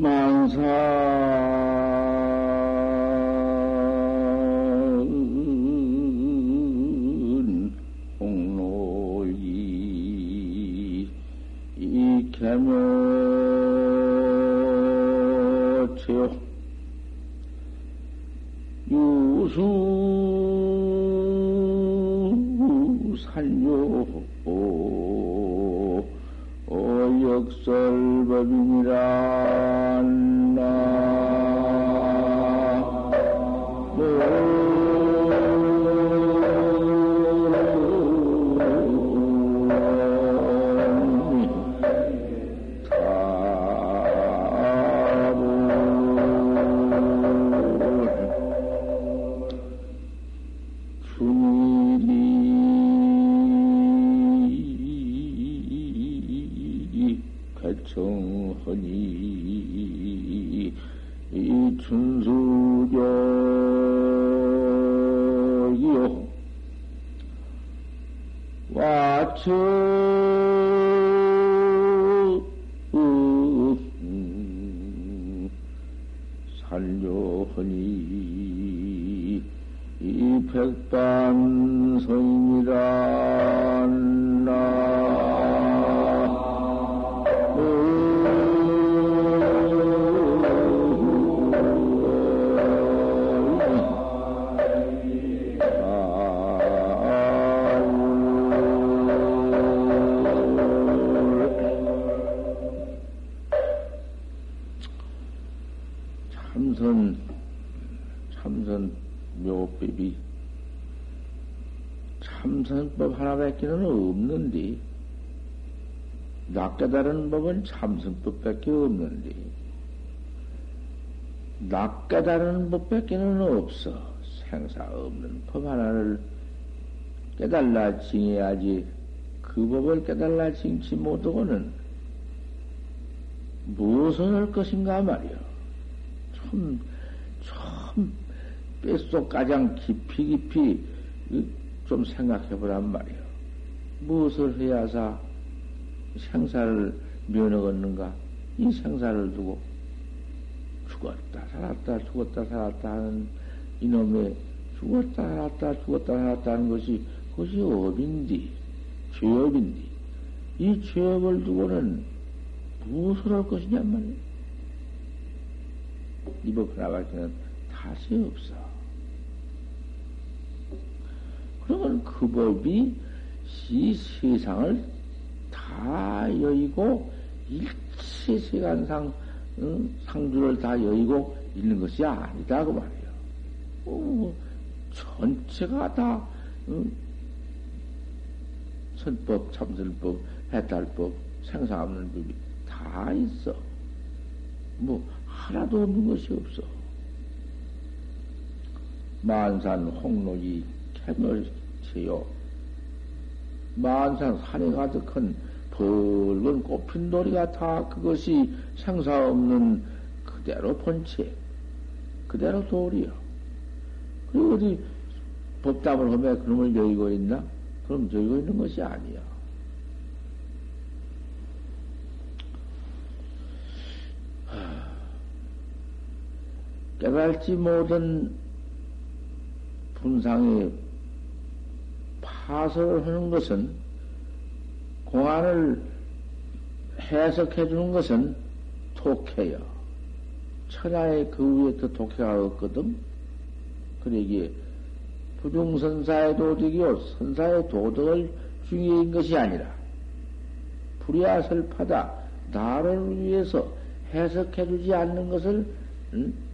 만산 홍로이 이 개묘체요 유수 산요 역설법이니라 참선법 하나밖에는 없는데, 나 깨달은 법은 참선법밖에 없는데, 나 깨달은 법밖에는 없어. 생사 없는 법 하나를 깨달라 징해야지 그 법을 깨달라 징치 못하고는 무엇을 할 것인가 말이야. 참, 참, 뼛속 가장 깊이 깊이 좀 생각해 보란 말이요. 무엇을 해야사 생사를 면허걷는가? 이 생사를 두고 죽었다, 살았다, 죽었다, 살았다 하는 이놈의 죽었다, 살았다, 죽었다, 살았다 하는 것이 그것이 업인디, 죄업인디. 이 죄업을 두고는 무엇을 할 것이냐 말이야. 이법 하나밖에는 다시 없어. 그러면 그 법이 이 세상을 다 여의고 일체 세간상 응? 상주를 다 여의고 있는 것이 아니다 그 말이에요. 어, 전체가 다 응? 선법, 참선법, 해탈법, 생사 없는 법이 다 있어. 뭐 하나도 없는 것이 없어. 만산 홍록이 캐멸 있어요. 만산 산에 가득한 붉은 꽃핀 돌이가 다 그것이 생사 없는 그대로 본체, 그대로 돌이요. 그리고 어디 법담을 하면 그놈을 여의고 있나? 그럼 여의고 있는 것이 아니야. 깨달지 못한 분상의 파설을 하는 것은 공안을 해석해 주는 것은 독해요. 천하의 그 위에 더 독해가 없거든. 그러기에 부중선사의 도덕이요, 선사의 도덕을 중요한 것이 아니라, 불야설파다, 나를 위해서 해석해 주지 않는 것을, 음?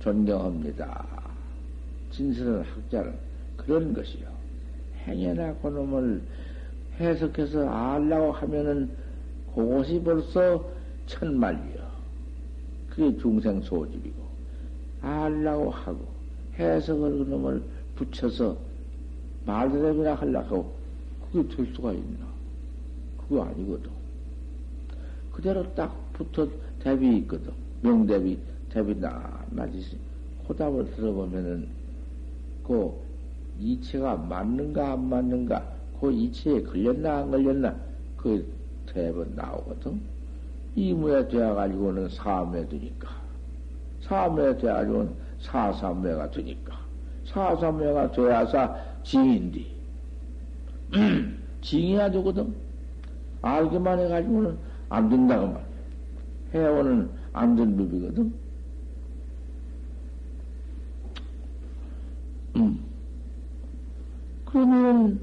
존경합니다. 진실한 학자는 그런 것이요. 행여나 그놈을 해석해서 알라고 하면은 그것이 벌써 천만리요. 그게 중생 소집이고 알라고 하고 해석을 그놈을 붙여서 말대답이나 하려고 그게 될 수가 있나? 그거 아니거든. 그대로 딱 붙어 대비 있거든. 명대비, 대비 나나지 코답을 들어보면은 그 이체가 맞는가 안 맞는가, 그 이체에 걸렸나 안 걸렸나, 그 대번 나오거든. 이무에 되어가지고는 사암에 되니까. 사암에 되어가지고는 사삼매가 되니까. 사삼매가 되어서 징인디. 징해야 되거든. 알기만 해가지고는 안 된다고 말이야. 해오는 안된 법이거든. 음. 그러면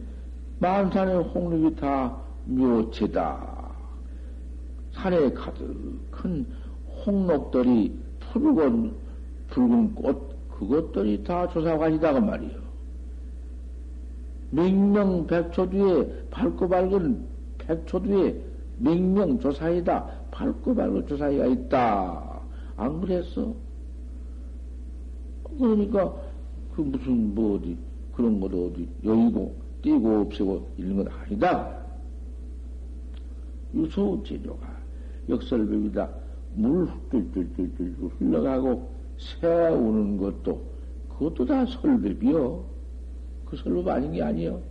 만산의 홍립이 다 묘체다. 산에 가득 큰 홍록들이 푸르건 붉은 꽃 그것들이 다 조사관이다 그 말이요. 명명 백초 뒤에 밝고 밝은 백초 뒤에 명명 조사이다. 밝고 밝은 조사이가 있다. 안 그랬어? 그러니까 그 무슨 뭐 어디 그런 것도 어디 여의고 띄고 없애고 이런 건 아니다. 유소 제조가 역설법이다. 물 뚫뚫뚫뚫 흘러가고 새우는 것도 그것도 다 설법이요. 그 설법 아닌 게 아니요.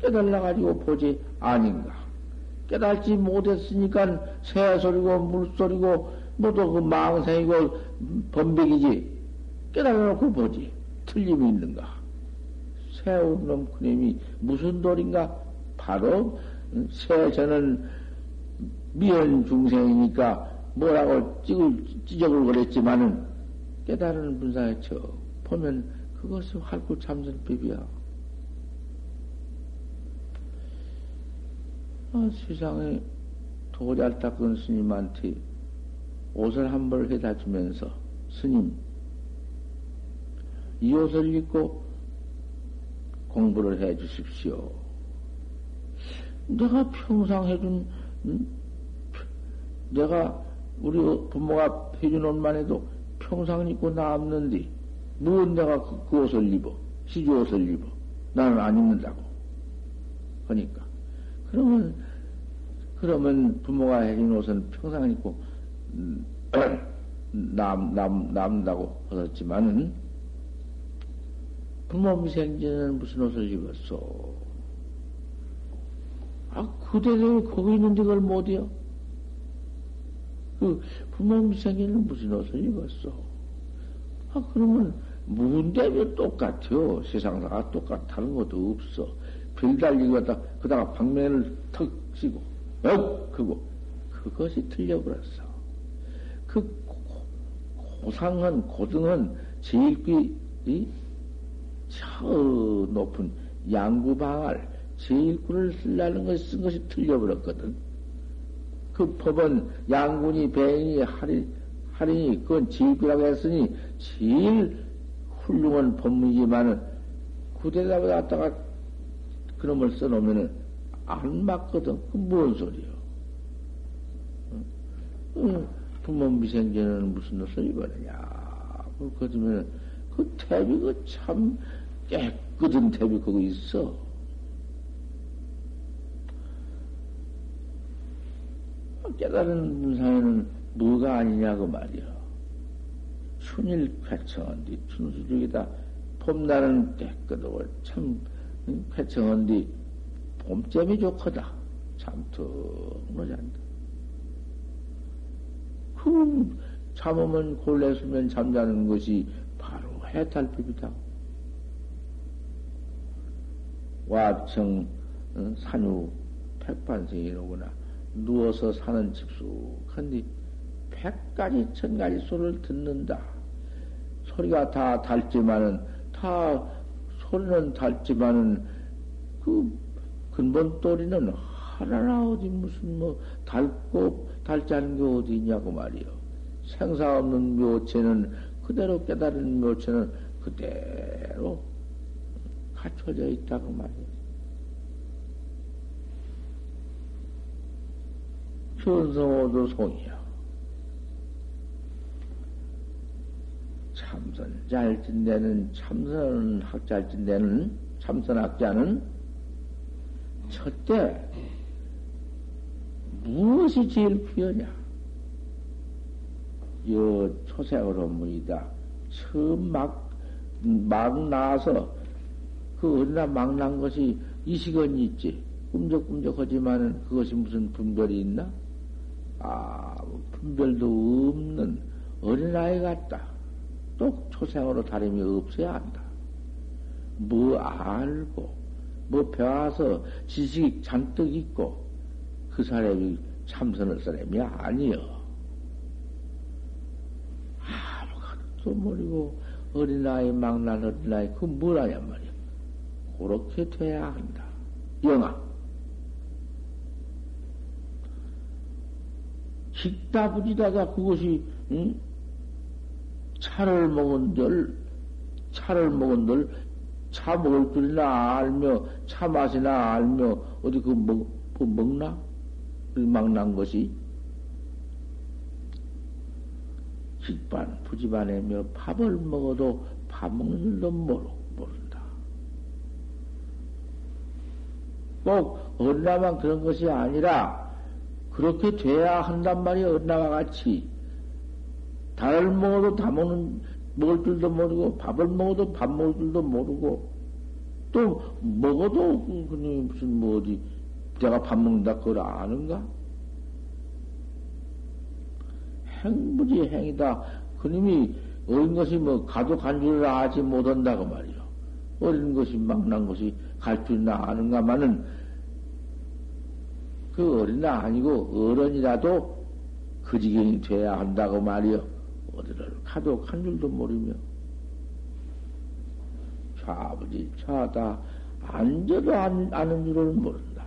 깨달아가지고 보지 아닌가. 깨달지 못했으니까 새 소리고 물 소리고 뭐도 그 망상이고 범백이지. 깨달아놓고 보지. 틀림이 있는가. 새우 놈 그놈이 무슨 돌인가? 바로 새 저는 미연 중생이니까 뭐라고 찌글, 찌적을 그랬지만은 깨달은 분상에 쳐 보면 그것이 활구 참선법이야. 아, 세상에 도잘 닦은 스님한테 옷을 한 벌 해다 주면서 스님 이 옷을 입고 공부를 해 주십시오. 내가 평상 해준 음? 내가 우리 부모가 해준 옷만 해도 평상 입고 남는디 무슨 내가 그, 그 옷을 입어 시주 옷을 입어 나는 안 입는다고 하니까 그러면 그러면 부모가 해준 옷은 평상 입고 음, 남, 남, 남다고 하셨지만은 부모 미생전에는 무슨 옷을 입었어? 아, 그대로 거기 있는데 그걸 못이요? 그 부모 미생전에는 무슨 옷을 입었어? 아, 그러면 문대면 똑같아요. 세상사가 똑같다는 것도 없어. 별 달리고 갖다, 그다가 방면을 턱 씌고, 어? 그거. 그것이 틀려버렸어. 그 고상은, 고등은 제일 그, 이, 저 높은 양구방알, 제일구를 쓰려는 것이 쓴 것이 틀려버렸거든. 그 법은 양군이, 배인이, 할인, 할인이, 그건 제일구라고 했으니, 제일 훌륭한 법문이지만은, 구대에다 갖다가 그놈을 써놓으면은, 안 맞거든. 그 뭔 소리요? 어? 부모 미생전에는 무슨 옷을 입었느냐. 그러면, 그 태비 그참 깨끗한 거기 있어. 깨달은 분상에는 뭐가 아니냐고 말이야. 춘일 쾌청한디 춘수중이다. 봄날은 깨끗하고 참 쾌청한디 봄잼이 좋거다. 잠툭 잔다. 그 잠오면 골래 수면 잠자는 것이 바로 해탈법이다. 와청 어, 산유 백반생이로구나. 누워서 사는 집수한데 백가지 천가지 소리를 듣는다. 소리가 다 닳지만은 다 소리는 닳지만은 그 근본 또리는 하나나 어디 무슨 뭐 닳고 닳지 않은 게 어디 있냐고 말이요. 생사 없는 묘체는 그대로 깨달은 묘체는 그대로 갖춰져 있다고 말이에요. 현성호도 송이요. 참선 잘 진대는 참선 학잘 진대는 참선학자는 첫째 무엇이 제일 귀하냐? 여 초생으로 무이다. 처음 막, 막 나서 그 어디나 막난 것이 이식은 있지. 꿈적꿈적하지만은 그것이 무슨 분별이 있나? 아, 분별도 없는 어린아이 같다. 또 초생으로 다름이 없어야 한다. 뭐 알고, 뭐 배워서 지식이 잔뜩 있고, 그 사람이 참선할 사람이 아니여. 아무것도 모르고, 어린아이, 막난 어린아이, 그 뭐라냐 말이야. 그렇게 돼야 한다. 영아. 식다부지다가 그것이, 응? 차를 먹은 들, 차를 먹은 들, 차 먹을 줄이나 알며, 차 맛이나 알며, 어디 그 먹, 그 먹나? 막난 것이. 식반, 부지반이며 밥을 먹어도 밥 먹는 줄도 모르, 모른다. 꼭, 언나만 그런 것이 아니라, 그렇게 돼야 한단 말이야, 언나와 같이. 달을 먹어도 다 먹는, 먹을 줄도 모르고, 밥을 먹어도 밥 먹을 줄도 모르고, 또, 먹어도, 무슨, 뭐, 어디, 내가 밥 먹는다, 그걸 아는가? 행부지 행이다. 그님이 어린 것이 뭐, 가도 간 줄을 아지 못한다고 말이요. 어린 것이 막난 것이 갈 줄이나 아는가마는, 그 어린아 아니고, 어른이라도 그 지경이 돼야 한다고 말이요. 어디를 가도 간 줄도 모르며 좌부지 좌다 앉아도 안, 아는 줄을 모른다.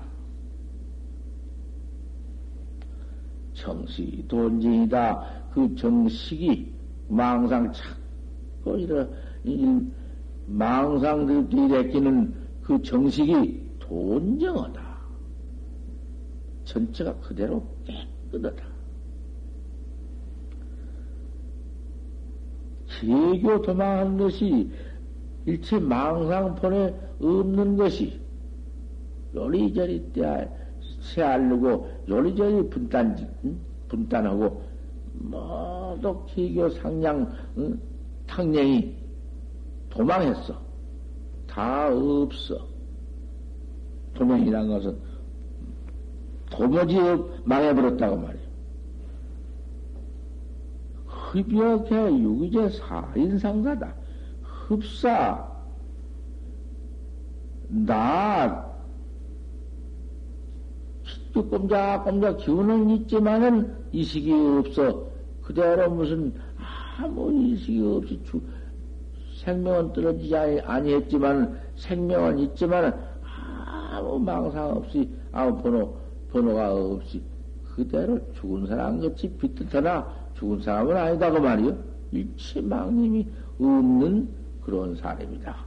정식이 돈징이다. 그 정식이 망상 찾고 이러 망상 들이 일으키는 그 정식이 돈정하다. 전체가 그대로 깨끗하다. 개교 도망하는 것이 일체 망상폰에 없는 것이 요리저리 때 세알르고 요리저리 분단, 분단하고 모두 개교 상냥, 응? 탕령이 도망했어. 다 없어. 도망이란 것은 도무지 망해버렸다고 말이야. 흡역해 유기제 사인상사다. 흡사, 나, 꼼짝꼼짝 기운은 있지만은 이식이 없어. 그대로 무슨 아무 이식이 없이 주, 생명은 떨어지지 아니했지만 생명은 있지만 아무 망상 없이 아무 번호 번호가 없이 그대로 죽은 사람 같이 비틀더나 죽은 사람은 아니다, 그 말이요. 일체 망님이 없는 그런 사람이다.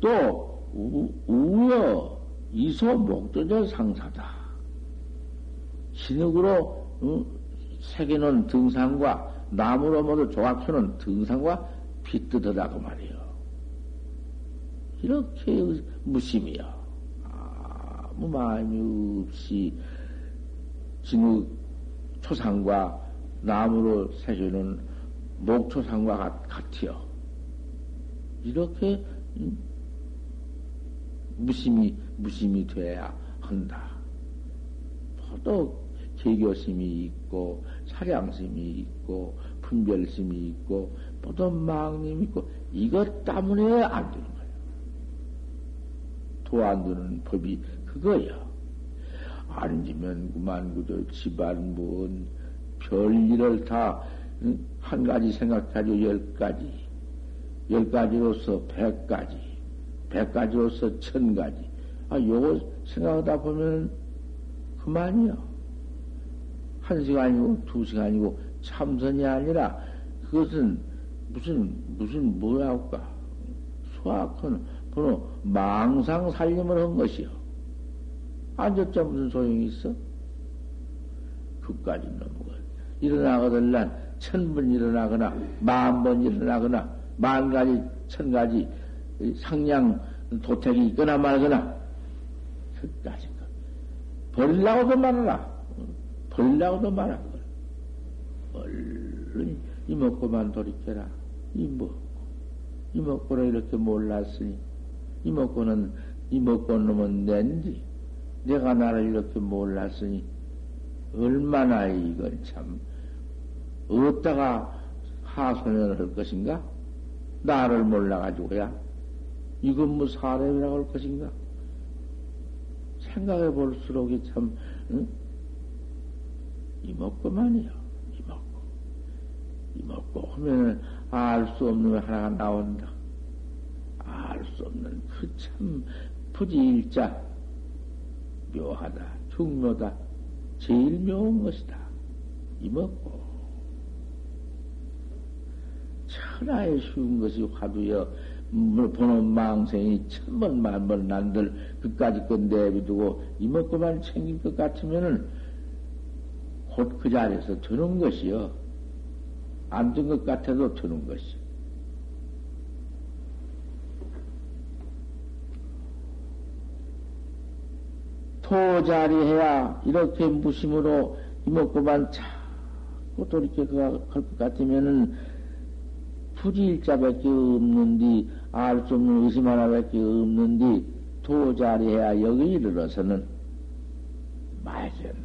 또, 우, 우여, 이소 목조절 상사다. 신흙으로, 응? 새기는 등산과 나무로 모두 등산과 빗뜯어다, 그 말이요. 이렇게 무심이요. 아무 마음이 없이 진흙 초상과 나무로 새겨는 목초상과 같이요. 이렇게 무심이 무심이 돼야 한다. 또 개교심이 있고 사량심이 있고 분별심이 있고 또 망님이 있고 이것 때문에 안 되는 거예요. 도안 두는 법이 그거야. 앉으면 그만 그저 집안 뭔 별일을 다 한 가지 생각하죠 열 가지 열 가지로서 백 가지 백 가지로서 천 가지 아 요거 생각하다 보면 그만이요 한 시간이고 두 시간이고 참선이 아니라 그것은 무슨 무슨 뭐야 할까 수학은 바로 망상 살림을 한 것이요. 앉았자 무슨 소용이 있어? 그까지 넘어가. 일어나거든 천번 일어나거나, 만번 일어나거나, 만 가지, 천 가지 상냥 도택이 있거나 말거나, 그까지. 버리려고도 말아라. 버리려고도 말아. 얼른 이먹고만 돌이켜라. 이먹고. 이먹고를 이렇게 몰랐으니, 이먹고는, 이먹고 놈은 낸디. 내가 나를 이렇게 몰랐으니, 얼마나 이건 참, 어디다가 하소연을 할 것인가? 나를 몰라가지고야. 이건 뭐 사람이라고 할 것인가? 생각해 볼수록 참, 응? 이먹고만이요. 이먹고. 이먹고 하면은 알 수 없는 하나가 나온다. 알 수 없는 그 참 부지일자. 묘하다. 중묘다. 제일 묘한 것이다. 이먹고. 천하에 쉬운 것이 화두여. 뭐 보는 망생이 천번 만번 난들 그까지 건 내비두고 이먹고만 챙길 것 같으면은 곧 그 자리에서 드는 것이요. 안 든 것 같아도 드는 것이. 토자리 해야 이렇게 무심으로 이먹고만 자꾸 돌이켜 갈것 같으면은 부지일자밖에 없는디 알 수 없는 의심 하나밖에 없는디 도자리 해야 여기 이르러서는 말전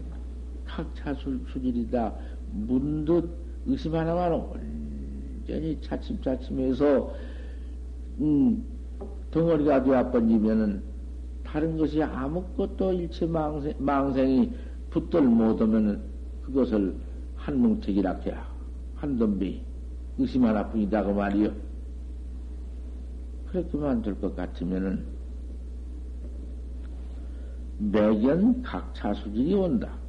각차 수질이다 문득 의심 하나만 온전히 차츰차츰해서 음, 덩어리가 되어 번지면은 다른 것이 아무것도 일체 망생, 망생이 붙들 못하면은 그것을 한 뭉태기라 해야 한 덤비 의심 하나뿐이다 그 말이요. 그렇게만 될 것 같으면은 매견 각차 수질이 온다.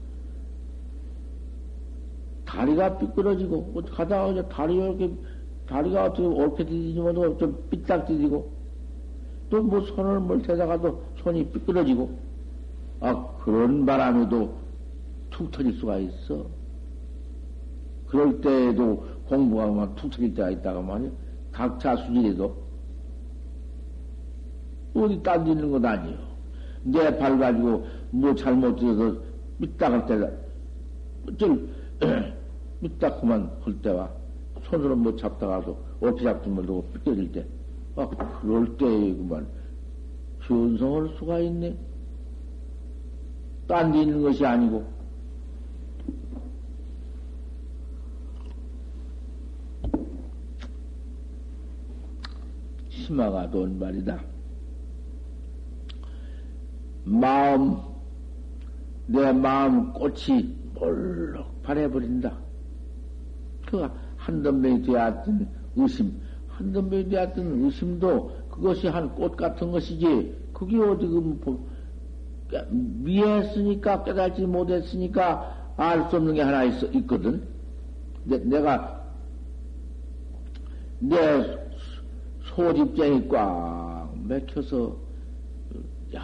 다리가 삐뚤어지고 가다가 이제 다리가 이렇게 다리가 어떻게 옳게 디디면 좀 삐딱 디디고 또 뭐 손을 뭘 대다가도 손이 삐뚤어지고 아 그런 바람에도 툭 터질 수가 있어. 그럴 때에도 공부가 막툭 터질 때가 있다가 말이야. 각자 수질에도 어디 딴데 있는 것 아니요. 내 발 가지고 뭐 잘못 들어서 삐딱할 때다. 좀삐 딱 그만 할 때와 손으로 뭐 잡다가도 어피 잡지 못하고 삐껴질 때. 아, 그럴 때에 그만 현성할 수가 있네. 딴 데 있는 것이 아니고. 심화가 돈 말이다. 마음, 내 마음 꽃이 몰록 반해버린다. 그 한덤병이 되었던 의심, 한덤병이 되었던 의심도 그것이 한 꽃 같은 것이지, 그게 어디 그, 미했으니까, 깨달지 못했으니까, 알 수 없는 게 하나 있, 있거든. 내, 내가, 내 소집장이 꽉 맥혀서, 야,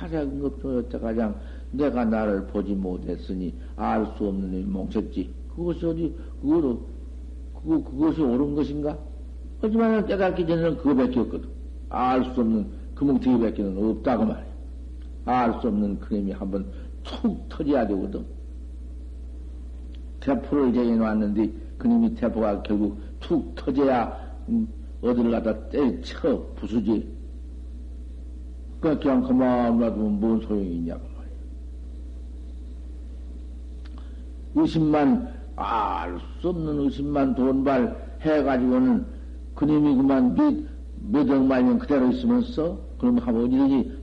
타작응급도 여태가장 내가 나를 보지 못했으니 알 수 없는 몽책지. 그것이 어디, 그거로, 그거, 그것이 옳은 것인가? 하지만 깨닫기 전에는 그거밖에 없거든. 알 수 없는 그 몽책이밖에는 없다고 말이야. 알 수 없는 그림이 한번 툭 터져야 되거든. 대포를 제해 놨는데 그님이 대포가 결국 툭 터져야 음, 어디를 갖다 때쳐 부수지. 그 그냥 그만 놔두면 뭔 소용이 있냐고 말이야. 의심만, 알 수 없는 의심만 돈발 해가지고는 그님이 그만 몇, 몇 억만 년 그대로 있으면서, 그럼 하면 어디든지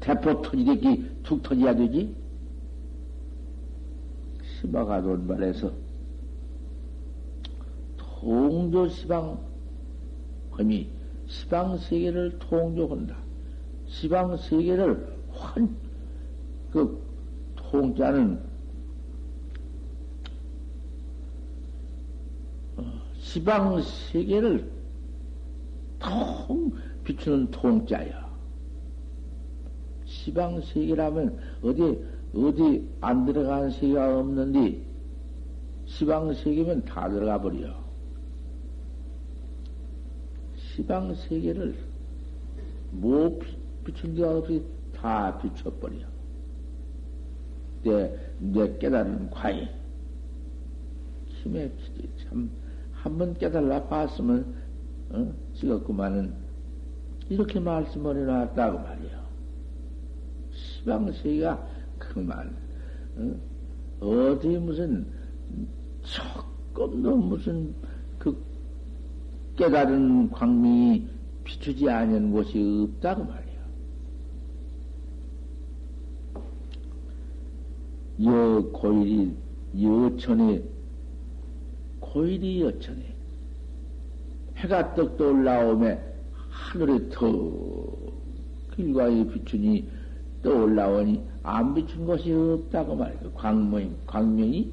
대포 터지겠기 툭 터져야 되지? 시바가 돈발해서 통조 시방, 험이 시방 세계를 통조한다. 시방 세계를 환, 그, 통자는, 어, 시방 세계를 통 비추는 통자야. 시방 세계라면 어디, 어디 안 들어가는 세계가 없는데, 시방 세계면 다 들어가 버려. 시방 세계를 못 비춘 데가 없이 다 비춰버려. 내, 내 깨달은 과잉. 힘에 참, 한번 깨달라 봤으면, 어? 찍었구만은, 이렇게 말씀을 해놨다고 말이요. 시방세가 그만, 어? 디 무슨, 조금도 무슨, 그, 깨달은 광명이 비추지 않은 곳이 없다고 말이요. 여 고일이 여천에 고일이 여천에 해가 떡 떠올라오매 하늘에 더 길과에 비추니 떠올라오니 안 비춘 것이 없다고 말이야. 광명, 광명이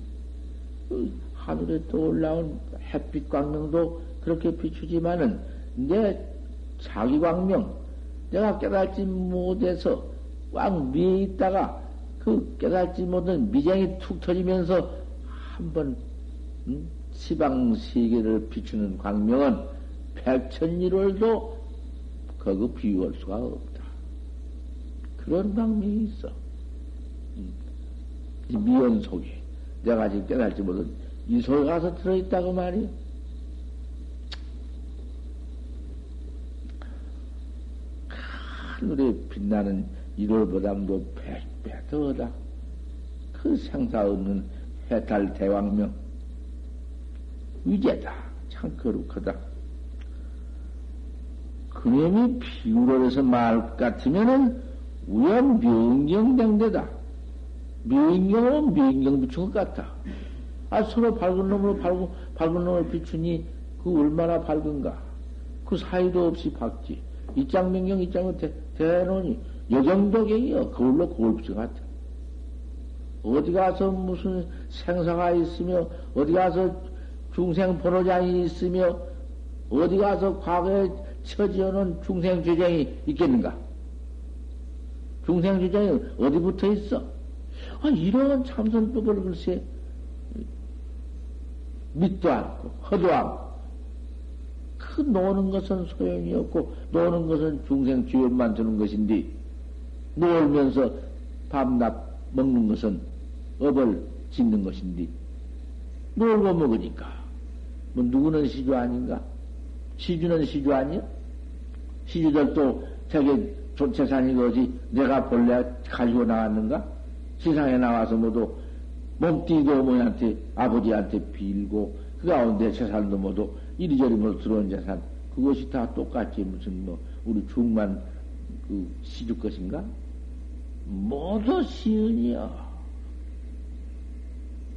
그 하늘에 떠올라온 햇빛 광명도 그렇게 비추지만은 내 자기 광명, 내가 깨닫지 못해서 꽉 미에 있다가 그 깨닫지 못한 미장이 툭 터지면서 한번 음? 시방 세계를 비추는 광명은 백천일월도 그거 비유할 수가 없다. 그런 광명이 있어. 음. 미연 속에 내가 지금 깨닫지 못한 이 속에 가서 들어있다고 말이야. 하늘에 빛나는 1월보담도 백배 더하다. 그 생사 없는 해탈 대왕명. 위제다. 참 거룩하다. 그놈이 비유를 해서 말 같으면은 우연 명령댕대다. 명령은 명령 비춘 것 같다. 아, 서로 밝은 놈으로 밝은, 밝은 놈을 비추니 그 얼마나 밝은가. 그 사이도 없이 밝지. 이장 명령, 이장은 대, 대놓으니 여정도경이요. 그걸로 그걸 비춘 것 같아. 어디 가서 무슨 생사가 있으며, 어디 가서 중생 번호장이 있으며, 어디 가서 과거에 처지어놓은 중생 죄정이 있겠는가? 중생 죄정이 어디 붙어 있어? 아, 이런 참선법을 글쎄, 믿도 않고, 허도 않고, 그 노는 것은 소용이 없고, 노는 것은 중생 죄업만 주는 것인데, 놀면서 밤낮 먹는 것은 업을 짓는 것인데, 놀고 먹으니까, 뭐 누구는 시주 아닌가? 시주는 시주 아니야? 시주들도 되게 재산이 거지 내가 본래 가지고 나왔는가? 세상에 나와서 모두 몸띠도 어머니한테 아버지한테 빌고 그 가운데 재산도 모두 이리저리 뭐 들어온 재산 그것이 다 똑같지 무슨 뭐 우리 중만 그 시주 것인가? 모두 시은이야.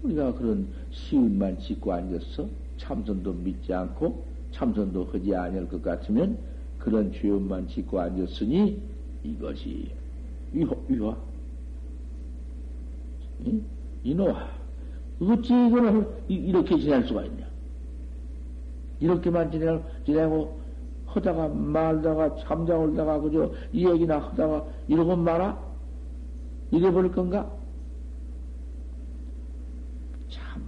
우리가 그런 시은만 짓고 앉았어? 참선도 믿지 않고 참선도 하지 아니할 것 같으면 그런 죄업만 짓고 앉았으니 이것이 위화, 위화. 응? 이노와. 어찌 이거를 이렇게 지낼 수가 있냐? 이렇게만 지내, 지내고, 하다가 말다가 잠자올다가 그저 이 얘기나 하다가 이러고 말아? 이래버릴 건가? 참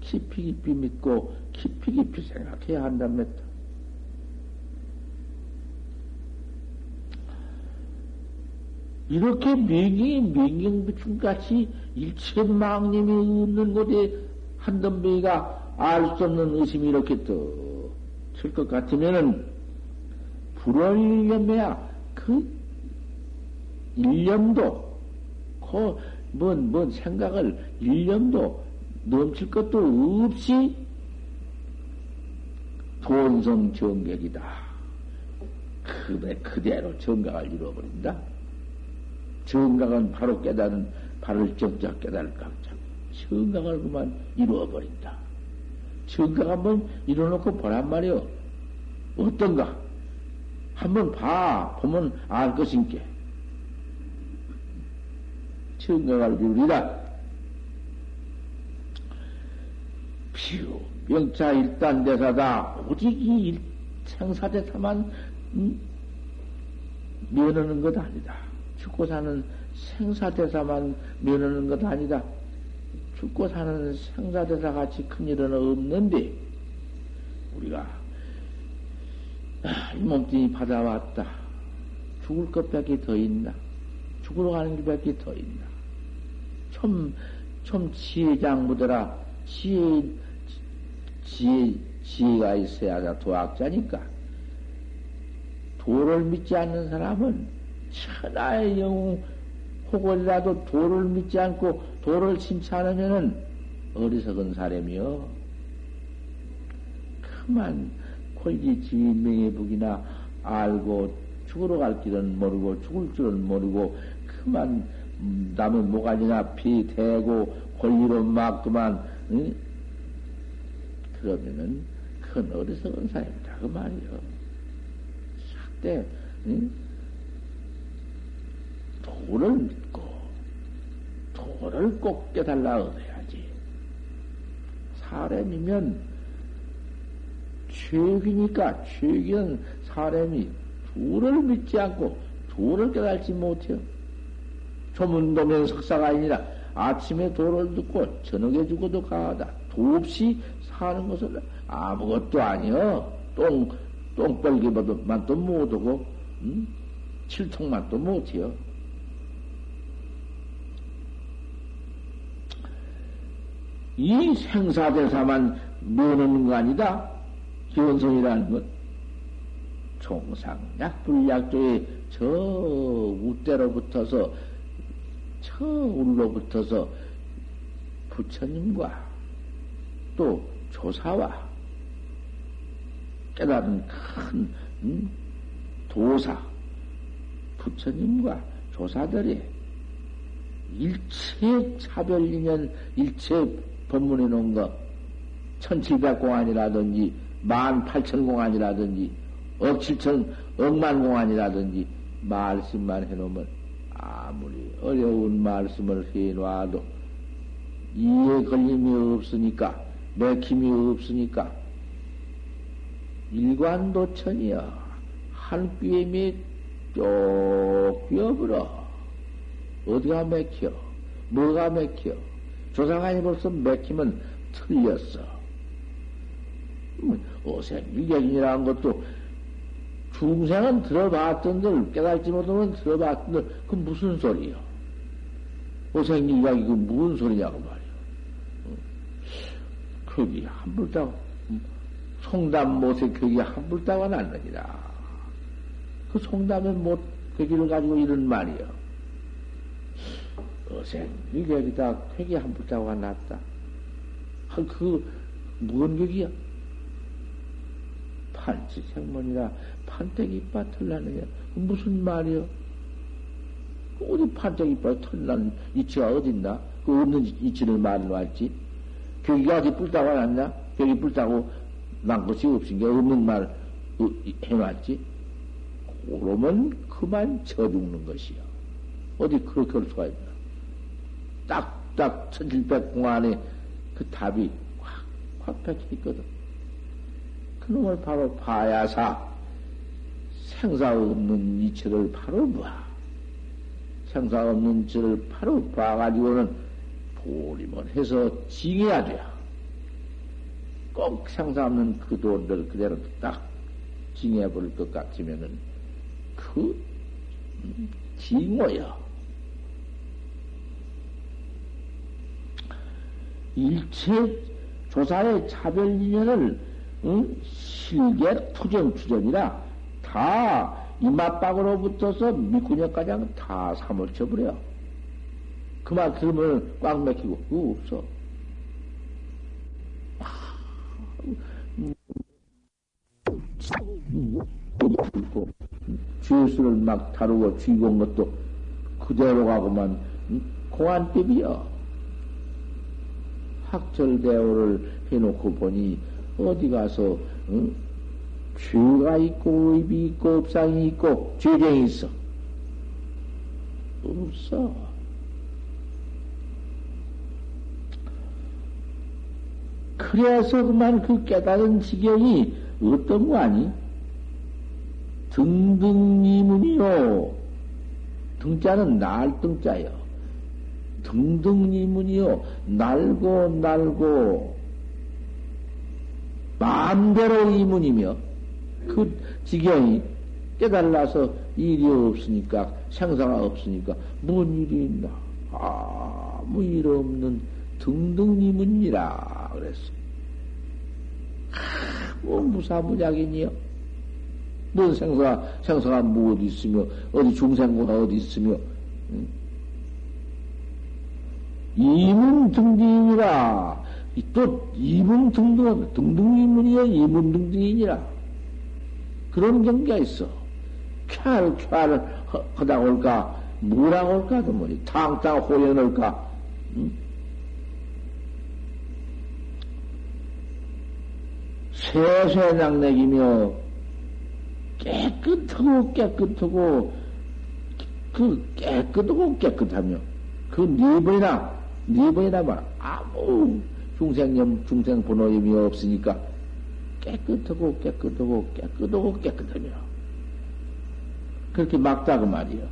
깊이 깊이 믿고 깊이 깊이 생각해야 한다면다. 이렇게 명이 명경비춘 같이 일체망님이 없는 곳에 한덤뱅이가 알 수 없는 의심이 이렇게 또칠것 같으면은 불월일념이야 그 일념도 그뭔 뭔 생각을 일념도 넘칠 것도 없이 본성 정격이다. 그대 그대로 정각을 이루어버린다. 정각은 바로 깨달은 바를 정자 깨달을 각자. 정각을 그만 이루어버린다. 정각 한번 이뤄놓고 보란 말이요. 어떤가? 한번 봐. 보면 알 것인게. 정각을 이루리라. 비유, 명차 일단 대사다. 오직 이 생사 대사만 음, 면하는 것 아니다. 죽고 사는 생사 대사만 면하는 것 아니다. 죽고 사는 생사 대사 같이 큰 일은 없는데, 우리가, 아, 이 몸뚱이 받아왔다. 죽을 것밖에 더 있나? 죽으러 가는 길밖에 더 있나? 좀, 좀 지혜장 무더라. 지혜, 지혜, 지혜가 있어야 도학자니까. 도를 믿지 않는 사람은 천하의 영웅 혹은이라도 도를 믿지 않고 도를 심치 않으면은 어리석은 사람이요. 그만 권리 지명의 북이나 알고 죽으러 갈 길은 모르고 죽을 줄은 모르고 그만 음, 남의 모가지나 피 대고 권리로 막 그만 응? 그러면은 큰 어리석은 사람이다 그 말이요. 때 응? 도를 믿고 도를 꼭 깨달라 얻어야지. 사람이면 죄기니까 죄기는 사람이 도를 믿지 않고 도를 깨달지 못해요. 조문도면 석사가 아니라 아침에 도를 듣고 저녁에 죽어도 가하다. 도 없이 사는 것은 아무것도 아니여. 똥, 똥벌기만도 못하고, 음? 칠통만도 못해요. 이 생사대사만 모르는 거 아니다? 기원성이라는 것. 총상 약 불약조의 저 우대로 붙어서 저 울로 붙어서 부처님과 또 조사와 깨달은 큰 음? 도사 부처님과 조사들이 일체 차별인연 일체 법문해 놓은 거 천칠백 공안이라든지 만 팔천 공안이라든지 억 칠천 억만 공안이라든지 말씀만 해놓으면 아무리 어려운 말씀을 해놔도 이해 걸림이 없으니까 맥힘이 없으니까 일관도천이야 한 꿰매 쪽 꿰어버려 어디가 맥혀 뭐가 맥혀 조상아니 벌써 맥히면 틀렸어 어생일격이라는 것도 중생은 들어봤던들 깨달지 못하면 들어봤던들 그 무슨 소리요? 오생일각이 그 무슨 소리냐고 말이요. 거기 한불따 송담 못에 거기 한불따가 났느니라. 그 송담의 못 거기를 가지고 이런 말이요. 어생일격이다 거기 한불따가 났다. 그 무슨 격이야? 판치 생문이라 판때기 이빨 털나느냐? 무슨 말이요? 어디 판때기 이빨 털난 이치가 어딨나? 그 없는 이치를 말해놨지? 벽이가 어디 뿔따고 났나? 벽이 뿔따고 난 것이 없으니까 없는 말 해놨지? 그러면 그만 쳐 죽는 것이요. 어디 그렇게 할 수가 있나? 딱딱 천칠백 공안에 그 답이 확, 확 박혀 있거든. 그놈을 바로 봐야사 생사 없는 이체를 바로 봐. 생사 없는 이체를 바로 봐가지고는 보림을 해서 징해야 돼. 꼭 생사 없는 그 돈들 그대로 딱 징해버릴 것 같으면은 그 음, 징어야. 일체 조사의 차별 인연을 응? 실계 투전 투전이라 다 이맛박으로 붙어서 밑구녕까지 다 사물쳐버려. 그만 들으면 꽉 막히고, 그거 없어. 죄수를 막 다루고 죽이고 것도 그대로 가고만 공안법이여. 학철대오를 해놓고 보니 어디 가서 응? 죄가 있고 의비 있고 업상이 있고 죄쟁이 있어. 없어. 그래서 그만 그 깨달은 지경이 어떤 거 아니? 등등이문이요. 등자는 날 등자요. 등등이문이요. 날고 날고 마음대로 이문이며 그 지경이 깨달아서 일이 없으니까 생사가 없으니까 뭔 일이 있나 아무 일 없는 등등이문이라 그랬어. 뭐 무사무작이니요. 뭔 생사, 생사가 뭐 어디 있으며, 어디 중생구가 어디 있으며, 응? 이문등등이니라. 또 이문등등, 등등이문이여 이문등등이니라. 그런 경계가 있어. 쾌를, 쾌를 하다 올까, 뭐라고 올까도 뭐니, 탕탕 호연할까, 응? 세세낙내기며 깨끗하고 깨끗하고 그 깨끗하고 깨끗하며 그네 번이나 네 번이나 말 아무 중생념 중생 번호임이 없으니까 깨끗하고 깨끗하고 깨끗하고 깨끗하며 그렇게 막다 그 말이요.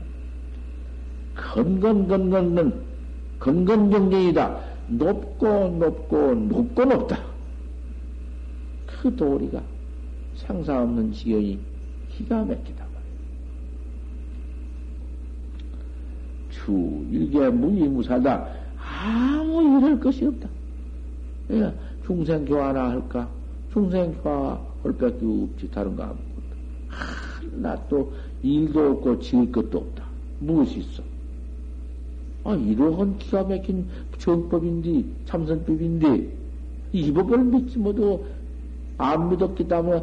건건건건건 건건정경이다. 높고 높고 높고 높다. 그 도리가 상사 없는 지경이 기가 막히다. 주 일개 무이무사다. 아무 일할 것이 없다. 예, 중생 교화나 할까? 중생 교화 할 밖에 없지. 다른 거 아무것도. 하나 또 일도 없고 지을 것도 없다. 무엇이 있어? 아, 이러한 기가 막힌 정법인데, 참선법인데, 이 법을 믿지 못하고 안 믿었기 때문에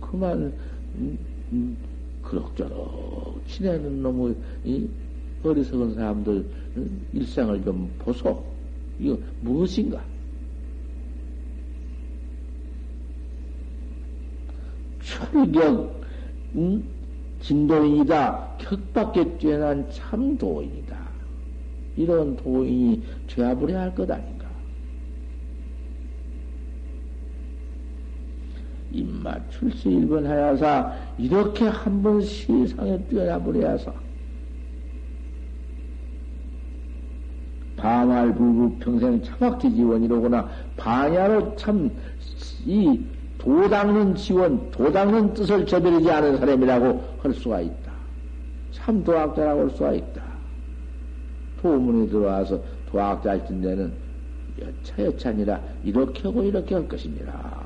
그만 음, 음, 그럭저럭 지내는 놈의 이 어리석은 사람들 음, 일생을 좀 보소. 이거 무엇인가? 철격 음? 진도인이다. 격밖에 뛰어난 참 도인이다. 이런 도인이 되어버려야 할것 아닌가? 입맛 출시 일번 하여사 이렇게 한번 세상에 뛰어나 버려야사 반할 불구 평생 차박지 지원이로구나 반야로 참 이 도닦는 지원, 도닦는 뜻을 저버리지 않은 사람이라고 할 수가 있다. 참 도학자라고 할 수가 있다. 도문이 들어와서 도학자 할 텐데는 여차여차니라 이렇게 하고 이렇게 할 것이니라.